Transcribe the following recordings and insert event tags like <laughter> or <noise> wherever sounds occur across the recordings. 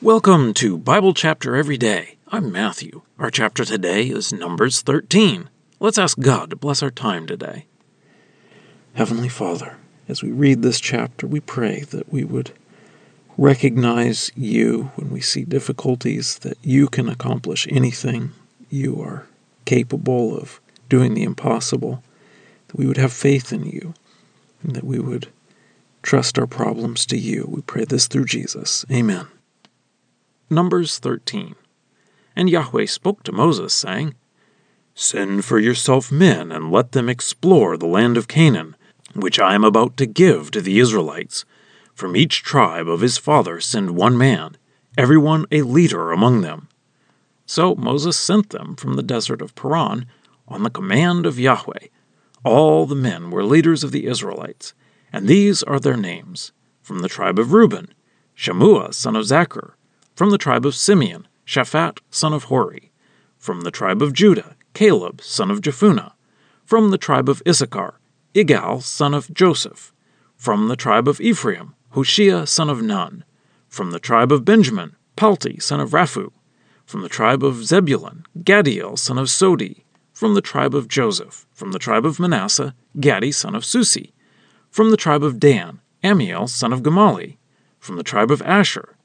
Welcome to Bible Chapter Every Day. I'm Matthew. Our chapter today is Numbers 13. Let's ask God to bless our time today. Heavenly Father, as we read this chapter, we pray that we would recognize you when we see difficulties, that you can accomplish anything. You are capable of doing the impossible, that we would have faith in you, and that we would trust our problems to you. We pray this through Jesus. Amen. Numbers 13. And Yahweh spoke to Moses, saying, Send for yourself men, and let them explore the land of Canaan, which I am about to give to the Israelites. From each tribe of his father send one man, every one a leader among them. So Moses sent them from the desert of Paran on the command of Yahweh. All the men were leaders of the Israelites, and these are their names. From the tribe of Reuben, Shammua son of Zaccur, from the tribe of Simeon, Shaphat son of Hori. From the tribe of Judah, Caleb son of Jephunneh. From the tribe of Issachar, Igal son of Joseph. From the tribe of Ephraim, Hoshea son of Nun. From the tribe of Benjamin, Palti son of Raphu. From the tribe of Zebulun, Gaddiel son of Sodi. From the tribe of Joseph. From the tribe of Manasseh, Gaddi son of Susi. From the tribe of Dan, Ammiel son of Gemalli. From the tribe of Asher,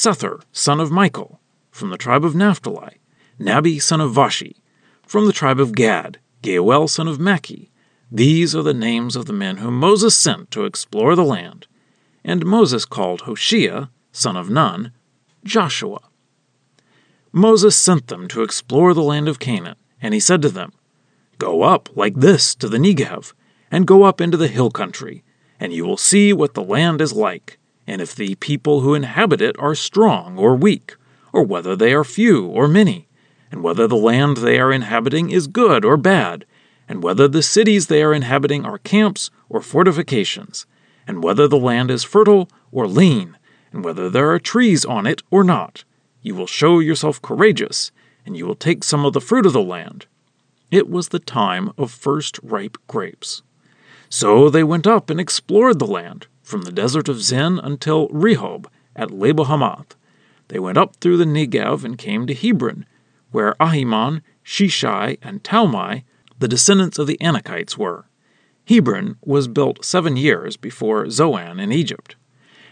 Sethur, son of Michael, from the tribe of Naphtali, Nahbi, son of Vashi, from the tribe of Gad, Geuel, son of Maki. These are the names of the men whom Moses sent to explore the land. And Moses called Hoshea, son of Nun, Joshua. Moses sent them to explore the land of Canaan, and he said to them, Go up like this to the Negev, and go up into the hill country, and you will see what the land is like and if the people who inhabit it are strong or weak, or whether they are few or many, and whether the land they are inhabiting is good or bad, and whether the cities they are inhabiting are camps or fortifications, and whether the land is fertile or lean, and whether there are trees on it or not. You will show yourself courageous, and you will take some of the fruit of the land. It was the time of first ripe grapes. So they went up and explored the land, from the desert of Zin until Rehob at Lebo Hamath. They went up through the Negev and came to Hebron, where Ahiman, Sheshai, and Talmai, the descendants of the Anakites, were. Hebron was built seven years before Zoan in Egypt.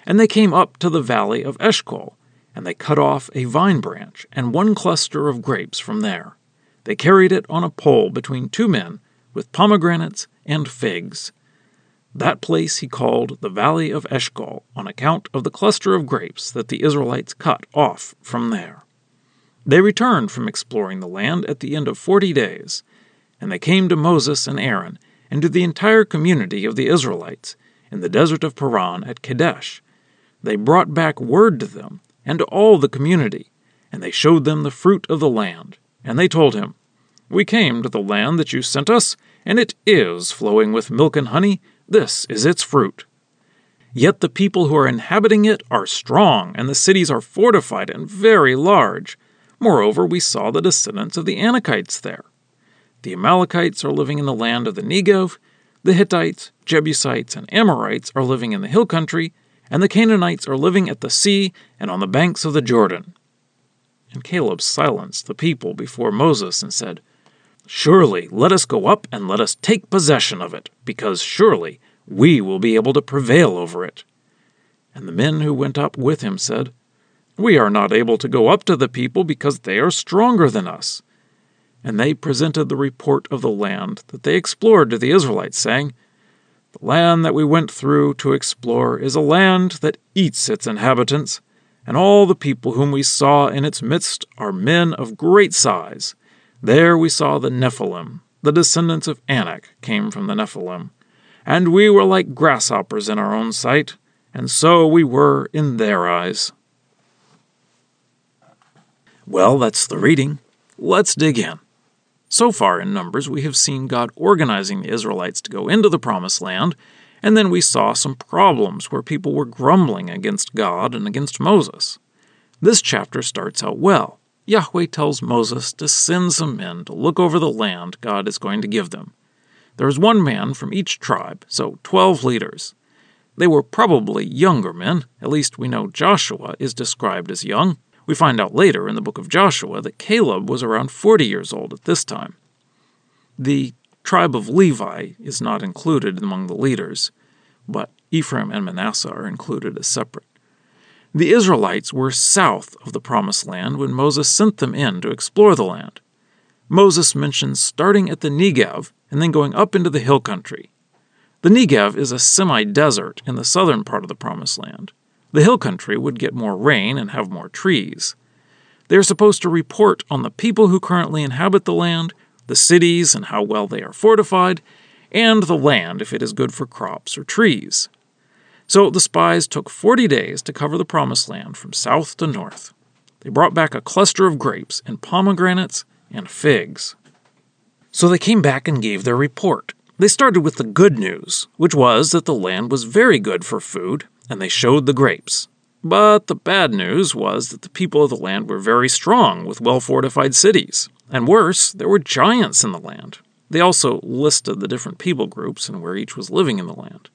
And they came up to the valley of Eshcol, and they cut off a vine branch and one cluster of grapes from there. They carried it on a pole between two men, with pomegranates and figs. That place he called the Valley of Eshcol on account of the cluster of grapes that the Israelites cut off from there. They returned from exploring the land at the end of forty days, and they came to Moses and Aaron and to the entire community of the Israelites in the desert of Paran at Kadesh. They brought back word to them and to all the community, and they showed them the fruit of the land. And they told him, We came to the land that you sent us, and it is flowing with milk and honey this is its fruit. Yet the people who are inhabiting it are strong, and the cities are fortified and very large. Moreover, we saw the descendants of the Anakites there. The Amalekites are living in the land of the Negev, the Hittites, Jebusites, and Amorites are living in the hill country, and the Canaanites are living at the sea and on the banks of the Jordan. And Caleb silenced the people before Moses and said, Surely let us go up and let us take possession of it, because surely we will be able to prevail over it. And the men who went up with him said, We are not able to go up to the people because they are stronger than us. And they presented the report of the land that they explored to the Israelites, saying, The land that we went through to explore is a land that eats its inhabitants, and all the people whom we saw in its midst are men of great size there we saw the Nephilim. The descendants of Anak came from the Nephilim. And we were like grasshoppers in our own sight, and so we were in their eyes. Well, that's the reading. Let's dig in. So far in Numbers, we have seen God organizing the Israelites to go into the Promised Land, and then we saw some problems where people were grumbling against God and against Moses. This chapter starts out well. Yahweh tells Moses to send some men to look over the land God is going to give them. There is one man from each tribe, so twelve leaders. They were probably younger men, at least we know Joshua is described as young. We find out later in the book of Joshua that Caleb was around 40 years old at this time. The tribe of Levi is not included among the leaders, but Ephraim and Manasseh are included as separate. The Israelites were south of the Promised Land when Moses sent them in to explore the land. Moses mentions starting at the Negev and then going up into the hill country. The Negev is a semi desert in the southern part of the Promised Land. The hill country would get more rain and have more trees. They are supposed to report on the people who currently inhabit the land, the cities and how well they are fortified, and the land if it is good for crops or trees. So the spies took 40 days to cover the Promised Land from south to north. They brought back a cluster of grapes and pomegranates and figs. So they came back and gave their report. They started with the good news, which was that the land was very good for food, and they showed the grapes. But the bad news was that the people of the land were very strong with well fortified cities. And worse, there were giants in the land. They also listed the different people groups and where each was living in the land.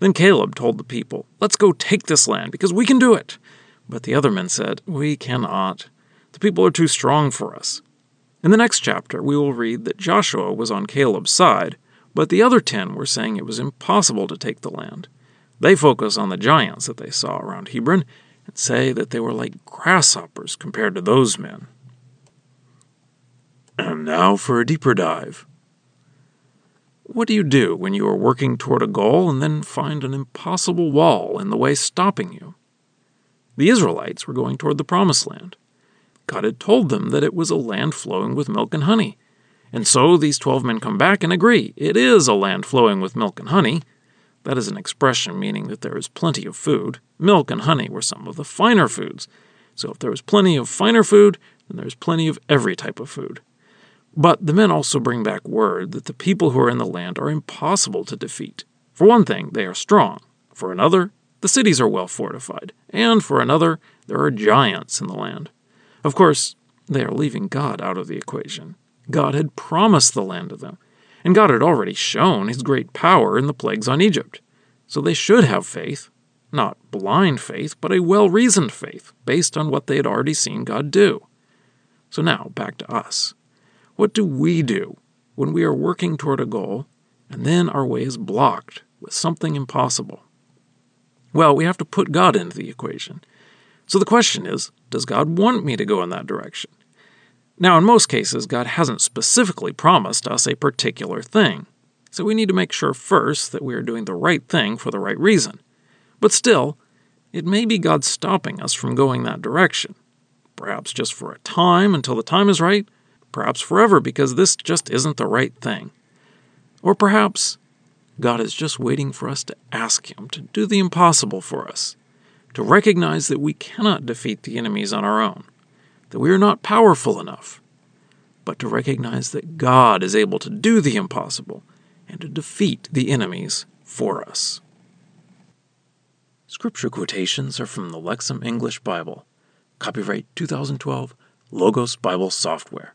Then Caleb told the people, Let's go take this land, because we can do it. But the other men said, We cannot. The people are too strong for us. In the next chapter, we will read that Joshua was on Caleb's side, but the other ten were saying it was impossible to take the land. They focus on the giants that they saw around Hebron and say that they were like grasshoppers compared to those men. And <clears throat> now for a deeper dive. What do you do when you are working toward a goal and then find an impossible wall in the way stopping you? The Israelites were going toward the Promised Land. God had told them that it was a land flowing with milk and honey. And so these twelve men come back and agree it is a land flowing with milk and honey. That is an expression meaning that there is plenty of food. Milk and honey were some of the finer foods. So if there is plenty of finer food, then there is plenty of every type of food. But the men also bring back word that the people who are in the land are impossible to defeat. For one thing, they are strong. For another, the cities are well fortified. And for another, there are giants in the land. Of course, they are leaving God out of the equation. God had promised the land to them, and God had already shown his great power in the plagues on Egypt. So they should have faith, not blind faith, but a well reasoned faith based on what they had already seen God do. So now, back to us. What do we do when we are working toward a goal and then our way is blocked with something impossible? Well, we have to put God into the equation. So the question is Does God want me to go in that direction? Now, in most cases, God hasn't specifically promised us a particular thing. So we need to make sure first that we are doing the right thing for the right reason. But still, it may be God stopping us from going that direction. Perhaps just for a time until the time is right, perhaps forever because this just isn't the right thing. Or perhaps God is just waiting for us to ask Him to do the impossible for us, to recognize that we cannot defeat the enemies on our own, that we are not powerful enough, but to recognize that God is able to do the impossible and to defeat the enemies for us. Scripture quotations are from the Lexham English Bible. Copyright 2012, Logos Bible Software.